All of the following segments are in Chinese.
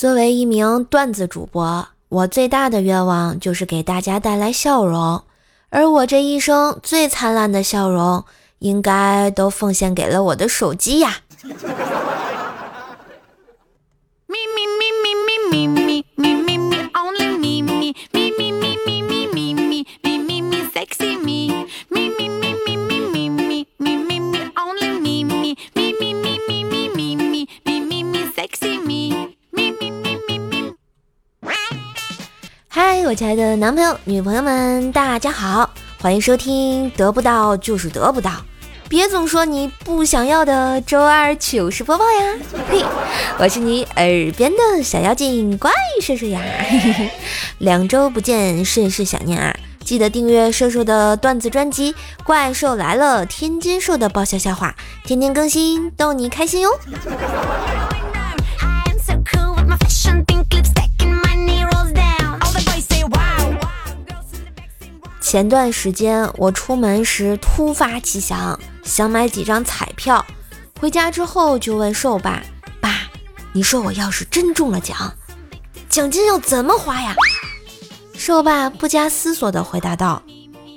作为一名段子主播，我最大的愿望就是给大家带来笑容，而我这一生最灿烂的笑容，应该都奉献给了我的手机呀。我亲爱的男朋友、女朋友们，大家好，欢迎收听《得不到就是得不到》，别总说你不想要的周二糗事播报呀！嘿，我是你耳边的小妖精怪兽兽呀！两周不见，甚是想念啊！记得订阅兽兽的段子专辑《怪兽来了》，天津兽的爆笑笑话，天天更新，逗你开心哟！前段时间我出门时突发奇想，想买几张彩票。回家之后就问瘦爸：“爸，你说我要是真中了奖，奖金要怎么花呀？”瘦爸不加思索地回答道：“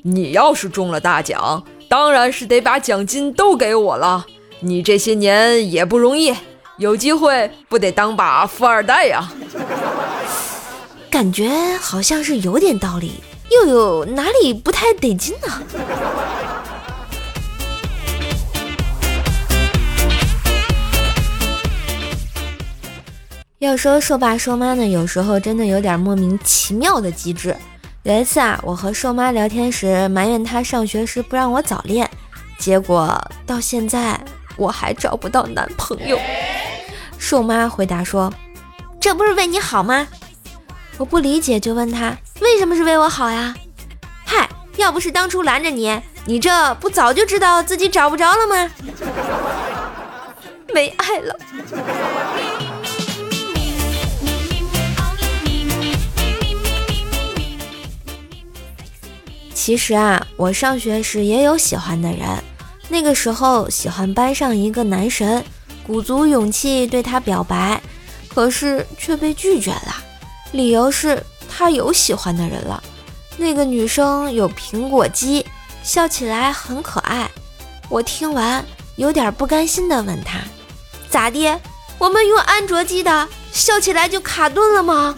你要是中了大奖，当然是得把奖金都给我了。你这些年也不容易，有机会不得当把富二代呀？”感觉好像是有点道理。又有哪里不太得劲呢？要说瘦爸瘦妈呢，有时候真的有点莫名其妙的机智。有一次啊，我和瘦妈聊天时埋怨她上学时不让我早恋，结果到现在我还找不到男朋友。瘦妈回答说：“这不是为你好吗？”我不理解，就问他。为什么是为我好呀？嗨，要不是当初拦着你，你这不早就知道自己找不着了吗？没爱了。其实啊，我上学时也有喜欢的人，那个时候喜欢班上一个男神，鼓足勇气对他表白，可是却被拒绝了，理由是。他有喜欢的人了，那个女生有苹果肌，笑起来很可爱。我听完有点不甘心的问他：“咋的？我们用安卓机的，笑起来就卡顿了吗？”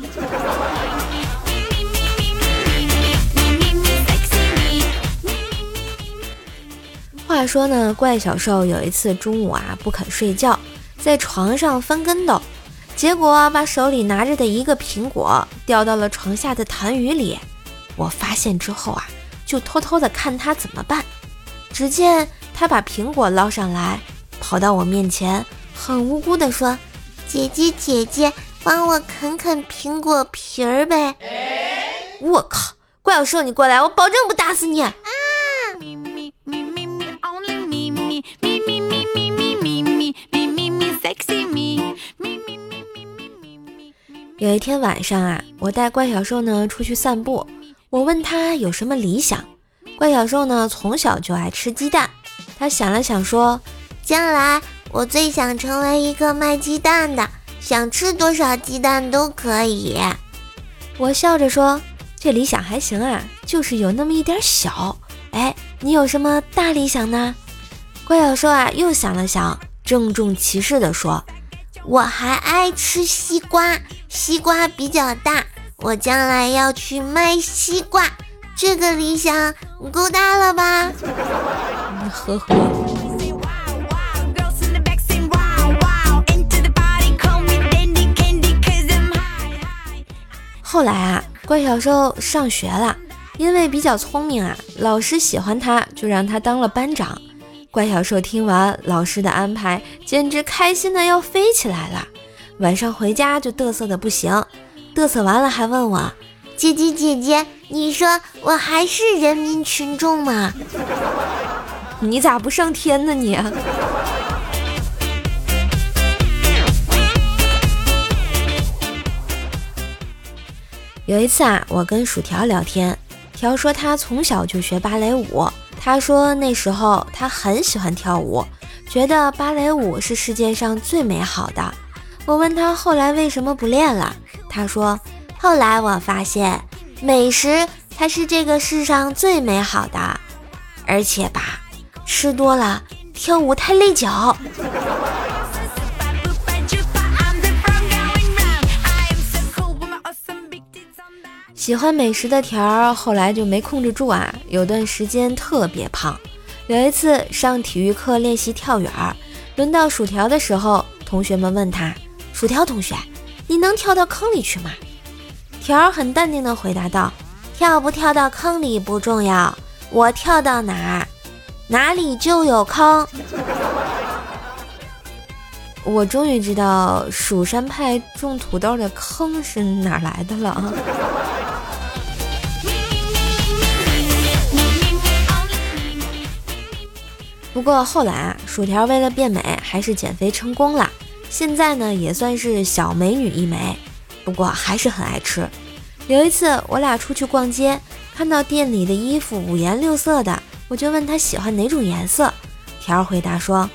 话说呢，怪小兽有一次中午啊不肯睡觉，在床上翻跟斗。结果把手里拿着的一个苹果掉到了床下的痰盂里。我发现之后啊，就偷偷的看他怎么办。只见他把苹果捞上来，跑到我面前，很无辜的说：“姐姐姐姐，帮我啃啃苹果皮儿呗。”我靠！怪兽，你过来，我保证不打死你。有一天晚上啊，我带怪小兽呢出去散步。我问他有什么理想，怪小兽呢从小就爱吃鸡蛋。他想了想说：“将来我最想成为一个卖鸡蛋的，想吃多少鸡蛋都可以。”我笑着说：“这理想还行啊，就是有那么一点小。哎，你有什么大理想呢？”怪小兽啊又想了想，郑重其事地说。我还爱吃西瓜，西瓜比较大，我将来要去卖西瓜，这个理想够大了吧？呵呵。后来啊，怪小兽上学了，因为比较聪明啊，老师喜欢他，就让他当了班长。怪小兽听完老师的安排，简直开心的要飞起来了。晚上回家就嘚瑟的不行，嘚瑟完了还问我：“姐姐姐姐，你说我还是人民群众吗？你咋不上天呢你？” 有一次啊，我跟薯条聊天，条说他从小就学芭蕾舞。他说那时候他很喜欢跳舞，觉得芭蕾舞是世界上最美好的。我问他后来为什么不练了，他说：“后来我发现，美食才是这个世上最美好的，而且吧，吃多了跳舞太累脚。”喜欢美食的条儿后来就没控制住啊，有段时间特别胖。有一次上体育课练习跳远，轮到薯条的时候，同学们问他。薯条同学，你能跳到坑里去吗？条儿很淡定地回答道：“跳不跳到坑里不重要，我跳到哪儿，哪里就有坑。”我终于知道蜀山派种土豆的坑是哪来的了。不过后来啊，薯条为了变美，还是减肥成功了。现在呢，也算是小美女一枚，不过还是很爱吃。有一次，我俩出去逛街，看到店里的衣服五颜六色的，我就问她喜欢哪种颜色。条回答说，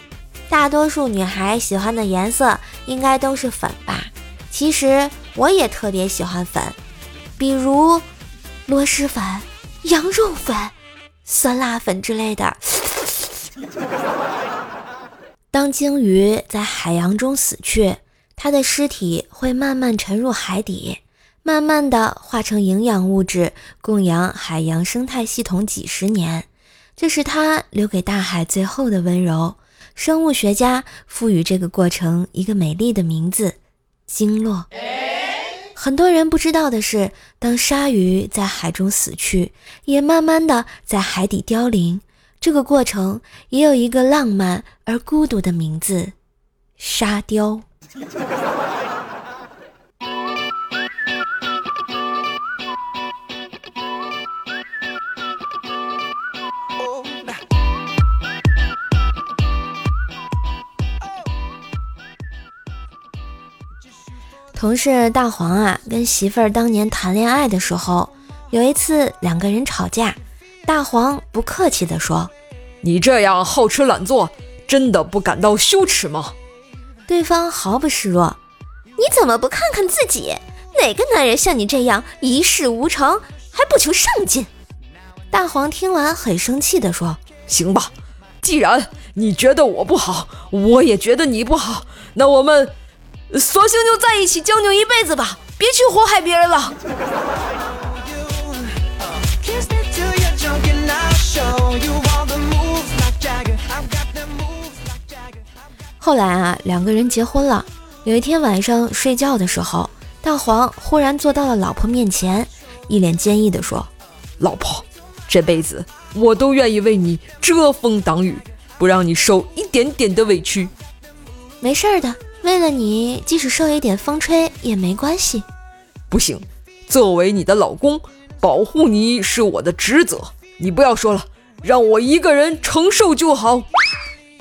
大多数女孩喜欢的颜色应该都是粉吧。其实我也特别喜欢粉，比如螺蛳粉、羊肉粉、酸辣粉之类的。当鲸鱼在海洋中死去，它的尸体会慢慢沉入海底，慢慢的化成营养物质，供养海洋生态系统几十年。这是它留给大海最后的温柔。生物学家赋予这个过程一个美丽的名字——鲸落。很多人不知道的是，当鲨鱼在海中死去，也慢慢的在海底凋零。这个过程也有一个浪漫而孤独的名字——沙雕。同事大黄啊，跟媳妇儿当年谈恋爱的时候，有一次两个人吵架。大黄不客气地说：“你这样好吃懒做，真的不感到羞耻吗？”对方毫不示弱：“你怎么不看看自己？哪个男人像你这样一事无成，还不求上进？”大黄听完很生气地说：“行吧，既然你觉得我不好，我也觉得你不好，那我们索性就在一起将就一辈子吧，别去祸害别人了。”后来啊，两个人结婚了。有一天晚上睡觉的时候，大黄忽然坐到了老婆面前，一脸坚毅地说：“老婆，这辈子我都愿意为你遮风挡雨，不让你受一点点的委屈。没事儿的，为了你，即使受一点风吹也没关系。不行，作为你的老公，保护你是我的职责。你不要说了，让我一个人承受就好。”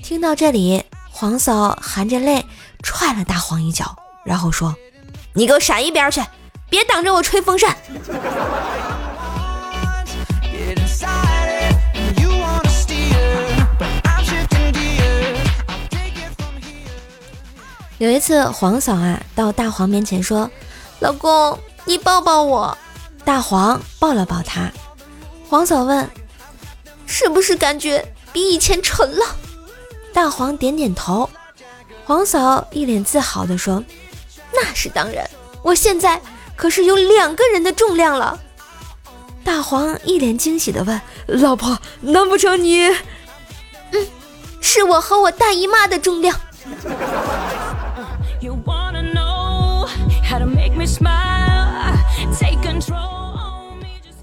听到这里。黄嫂含着泪踹了大黄一脚，然后说：“你给我闪一边去，别挡着我吹风扇。”有一次，黄嫂啊到大黄面前说：“老公，你抱抱我。”大黄抱了抱她。黄嫂问：“是不是感觉比以前沉了？”大黄点点头，黄嫂一脸自豪地说：“那是当然，我现在可是有两个人的重量了。”大黄一脸惊喜地问：“老婆，难不成你……嗯，是我和我大姨妈的重量。”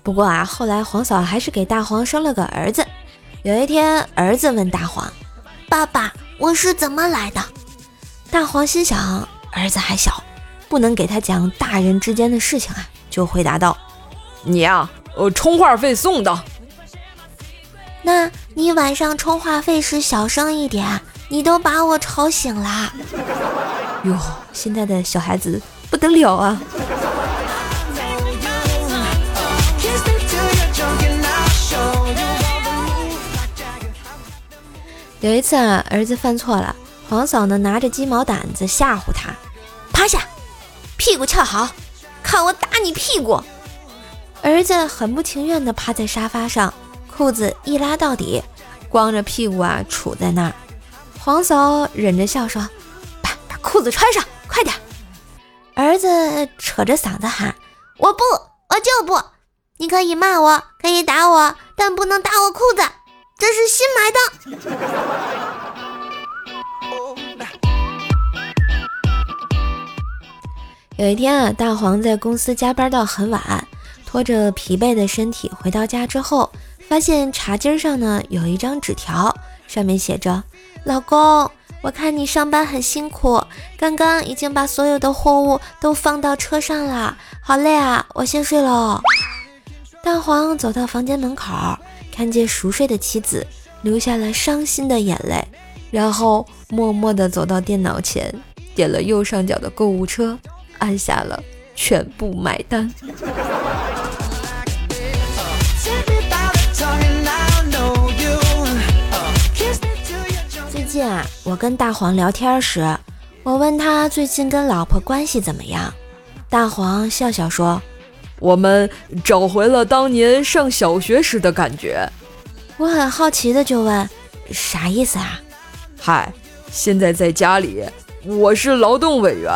不过啊，后来黄嫂还是给大黄生了个儿子。有一天，儿子问大黄。爸爸，我是怎么来的？大黄心想，儿子还小，不能给他讲大人之间的事情啊，就回答道：“你呀，呃，充话费送的。那你晚上充话费时小声一点，你都把我吵醒啦。哟，现在的小孩子不得了啊！”有一次啊，儿子犯错了，黄嫂呢拿着鸡毛掸子吓唬他。趴下，屁股翘好，看我打你屁股。儿子很不情愿地趴在沙发上，裤子一拉到底，光着屁股啊杵在那儿。黄嫂忍着笑说：“把把裤子穿上，快点。”儿子扯着嗓子喊：“我不，我就不！你可以骂我，可以打我，但不能打我裤子，这是新买的。”有一天啊，大黄在公司加班到很晚，拖着疲惫的身体回到家之后，发现茶几上呢有一张纸条，上面写着：“老公，我看你上班很辛苦，刚刚已经把所有的货物都放到车上了，好累啊，我先睡喽。”蛋黄走到房间门口，看见熟睡的妻子，流下了伤心的眼泪，然后默默地走到电脑前，点了右上角的购物车。按下了全部买单。啊，我跟大黄聊天时，我问他最近跟老婆关系怎么样，大黄笑笑说：“我们找回了当年上小学时的感觉。”我很好奇的就问：“啥意思啊？”嗨，现在在家里，我是劳动委员。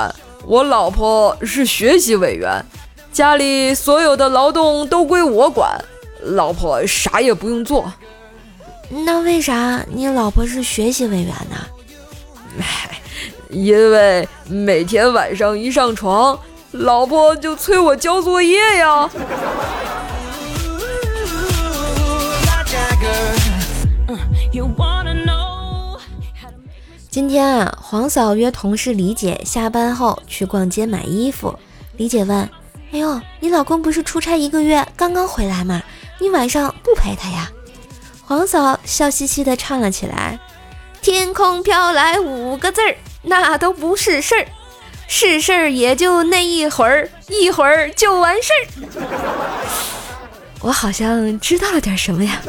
我老婆是学习委员，家里所有的劳动都归我管，老婆啥也不用做。那为啥你老婆是学习委员呢？唉，因为每天晚上一上床，老婆就催我交作业呀。今天啊，黄嫂约同事李姐下班后去逛街买衣服。李姐问：“哎呦，你老公不是出差一个月刚刚回来吗？你晚上不陪他呀？”黄嫂笑嘻嘻的唱了起来：“天空飘来五个字儿，那都不是事儿，是事儿也就那一会儿，一会儿就完事儿。”我好像知道了点什么呀。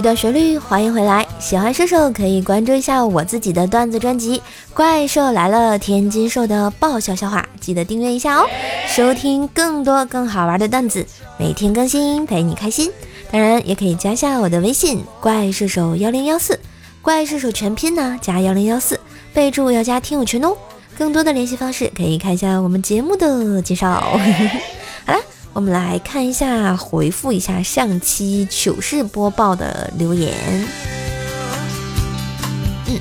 一段旋律，欢迎回来。喜欢射手可以关注一下我自己的段子专辑《怪兽来了》，天津兽的爆笑笑话，记得订阅一下哦，收听更多更好玩的段子，每天更新陪你开心。当然也可以加下我的微信“怪射手幺零幺四”，怪射手全拼呢加幺零幺四，备注要加听友群哦。更多的联系方式可以看一下我们节目的介绍。好了。我们来看一下，回复一下上期糗事播报的留言。嗯，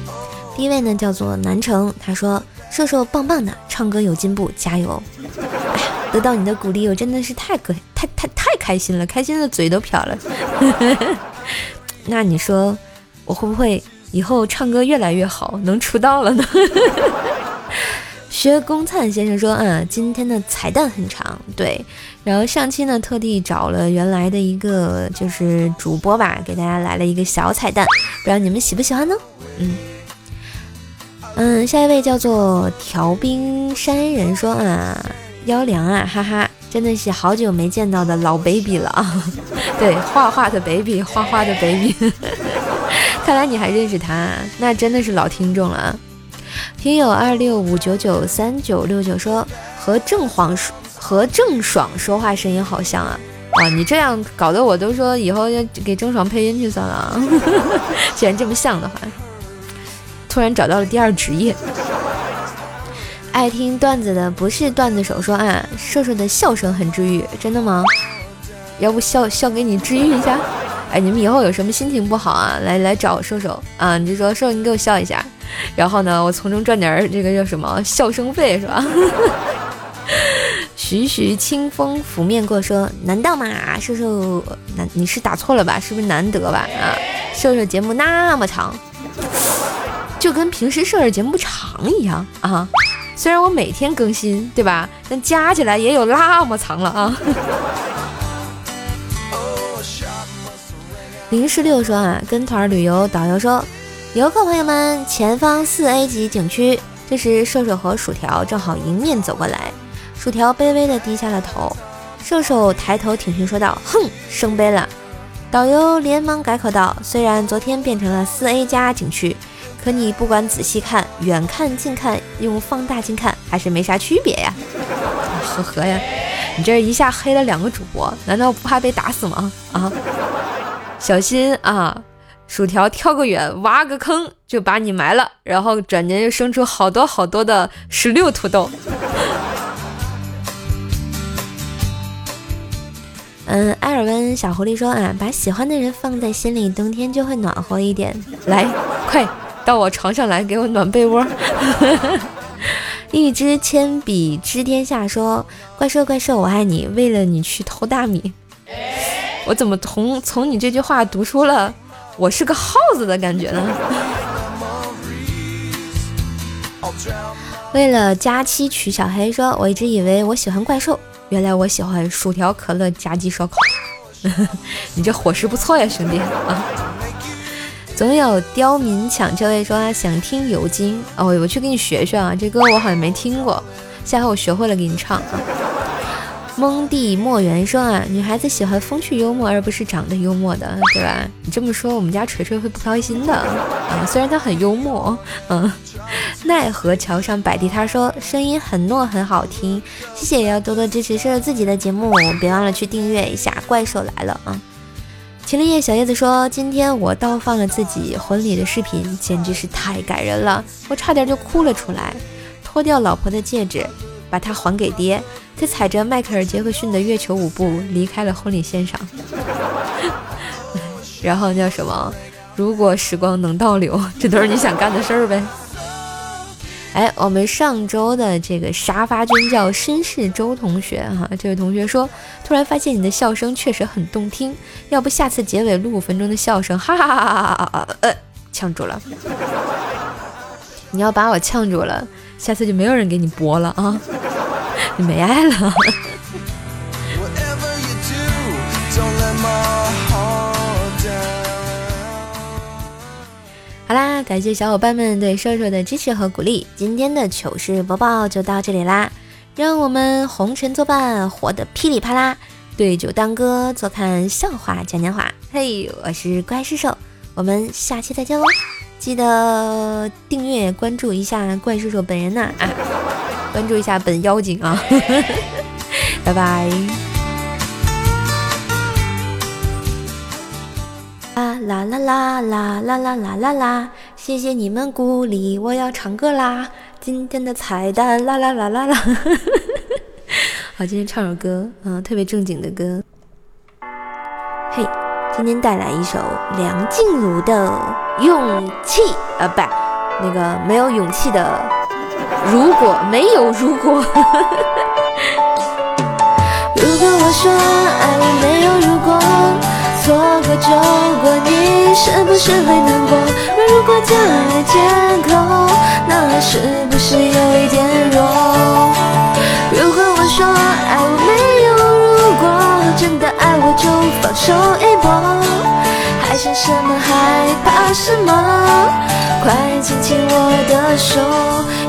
第一位呢叫做南城，他说：“瘦瘦棒棒的，唱歌有进步，加油！”哎呀，得到你的鼓励，我真的是太可太太太开心了，开心的嘴都瓢了。那你说我会不会以后唱歌越来越好，能出道了呢？薛公灿先生说：“嗯，今天的彩蛋很长，对。然后上期呢，特地找了原来的一个就是主播吧，给大家来了一个小彩蛋，不知道你们喜不喜欢呢？嗯嗯，下一位叫做调冰山人说啊，妖凉啊，哈哈，真的是好久没见到的老 baby 了啊！对，画画的 baby，画画的 baby，看来你还认识他，那真的是老听众了。”听友二六五九九三九六九说和郑爽和郑爽说话声音好像啊！啊，你这样搞得我都说以后要给郑爽配音去算了啊！既然这么像的话，突然找到了第二职业。爱听段子的不是段子手说啊，瘦瘦的笑声很治愈，真的吗？要不笑笑给你治愈一下？哎，你们以后有什么心情不好啊，来来找我瘦瘦啊，你就说瘦，你给我笑一下。然后呢，我从中赚点这个叫什么笑声费是吧？徐徐清风拂面过，说难道吗？瘦瘦难你是打错了吧？是不是难得吧？啊，瘦瘦节目那么长，就跟平时瘦瘦节目长一样啊。虽然我每天更新，对吧？但加起来也有那么长了啊。零十六说啊，跟团旅游导游说。游客朋友们，前方四 A 级景区这时，射手和薯条正好迎面走过来，薯条卑微的低下了头，射手抬头挺胸说道：“哼，升杯了。”导游连忙改口道：“虽然昨天变成了四 A 加景区，可你不管仔细看、远看、近看，用放大镜看，还是没啥区别呀。”呵呵呀，你这一下黑了两个主播，难道不怕被打死吗？啊，小心啊！薯条跳个远，挖个坑就把你埋了，然后转年又生出好多好多的石榴土豆。嗯，埃尔温小狐狸说啊，把喜欢的人放在心里，冬天就会暖和一点。来，快到我床上来，给我暖被窝。一支铅笔知天下说，怪兽怪兽，我爱你，为了你去偷大米。我怎么从从你这句话读出了？我是个耗子的感觉呢。为了佳期娶小黑，说我一直以为我喜欢怪兽，原来我喜欢薯条、可乐、炸鸡、烧烤。你这伙食不错呀，兄弟啊！总有刁民抢车位说想听尤金哦，我去给你学学啊，这歌我好像没听过，下回我学会了给你唱啊。蒙蒂莫元说啊，女孩子喜欢风趣幽默，而不是长得幽默的，对吧？你这么说，我们家锤锤会不开心的啊。虽然他很幽默，嗯。奈何桥上摆地摊说，声音很糯，很好听，谢谢，也要多多支持射手自己的节目，别忘了去订阅一下。怪兽来了啊！秦林叶小叶子说，今天我倒放了自己婚礼的视频，简直是太感人了，我差点就哭了出来，脱掉老婆的戒指。把它还给爹，他踩着迈克尔·杰克逊的月球舞步离开了婚礼现场。然后叫什么？如果时光能倒流，这都是你想干的事儿呗。哎，我们上周的这个沙发君叫绅士周同学哈，这位同学说，突然发现你的笑声确实很动听，要不下次结尾录五分钟的笑声，哈哈哈哈哈哈！呃，呛住了，你要把我呛住了。下次就没有人给你播了啊！你没爱了。好啦，感谢小伙伴们对瘦瘦的支持和鼓励。今天的糗事播报就到这里啦，让我们红尘作伴，活得噼里啪啦，对酒当歌，坐看笑话讲年话。嘿，我是怪兽兽，我们下期再见喽！记得订阅关注一下怪叔叔本人呐啊，关注一下本妖精啊，拜拜。啊啦啦啦啦啦啦啦啦啦，谢谢你们鼓励，我要唱歌啦。今天的彩蛋啦啦啦啦啦，好，今天唱首歌，嗯，特别正经的歌。嘿，今天带来一首梁静茹的。勇气啊，不，那个没有勇气的。如果没有如果，如果我说爱我没有如果，错过就过，你是不是会难过？如果加了借口，那是不是有一点弱？怕什么？快牵牵我的手。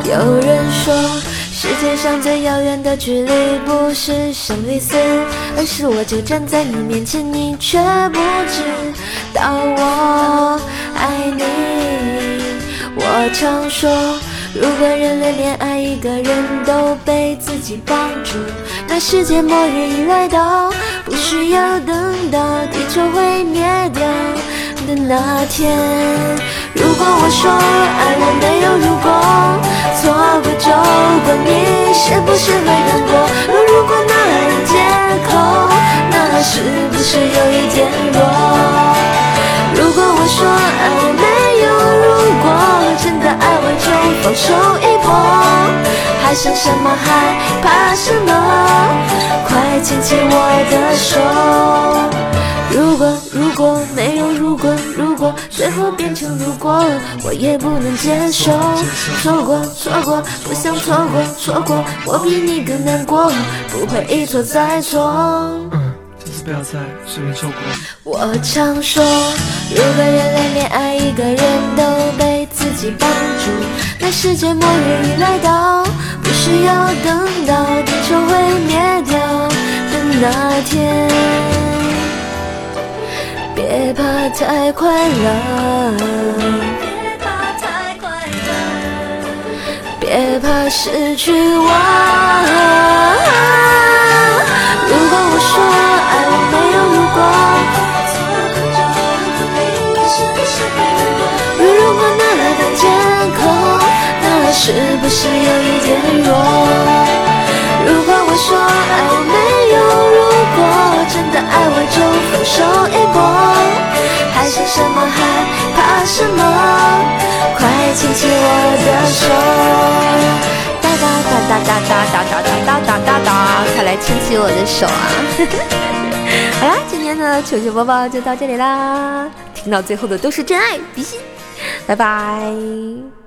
有人说，世界上最遥远的距离不是生离死，而是我就站在你面前，你却不知道我爱你。我常说，如果人类连爱一个人都被自己绑住，那世界末日一来到，不需要等到地球毁灭掉。那天，如果我说爱我没有如果，错过就过，你是不是会难过？若如果拿人借口，那是不是有一点弱？如果我说爱我没有如果，真的爱我就放手一搏，还剩什么？害怕什么？快牵起我的手。如果如果没有如果如果最后变成如果，我也不能接受。错过错过不想错过错过，我比你更难过，不会一错再错。不要再随便错过。我常说，如果人类连爱一个人都被自己绑住。那世界末日已来到，不需要等到地球会灭掉的那天。别怕太快乐，别怕失去我。牵起我的手，哒哒哒哒哒哒哒哒哒哒哒哒哒，快来牵起我的手啊！好啦，今天的球球播报就到这里啦，听到最后的都是真爱，比心，拜拜。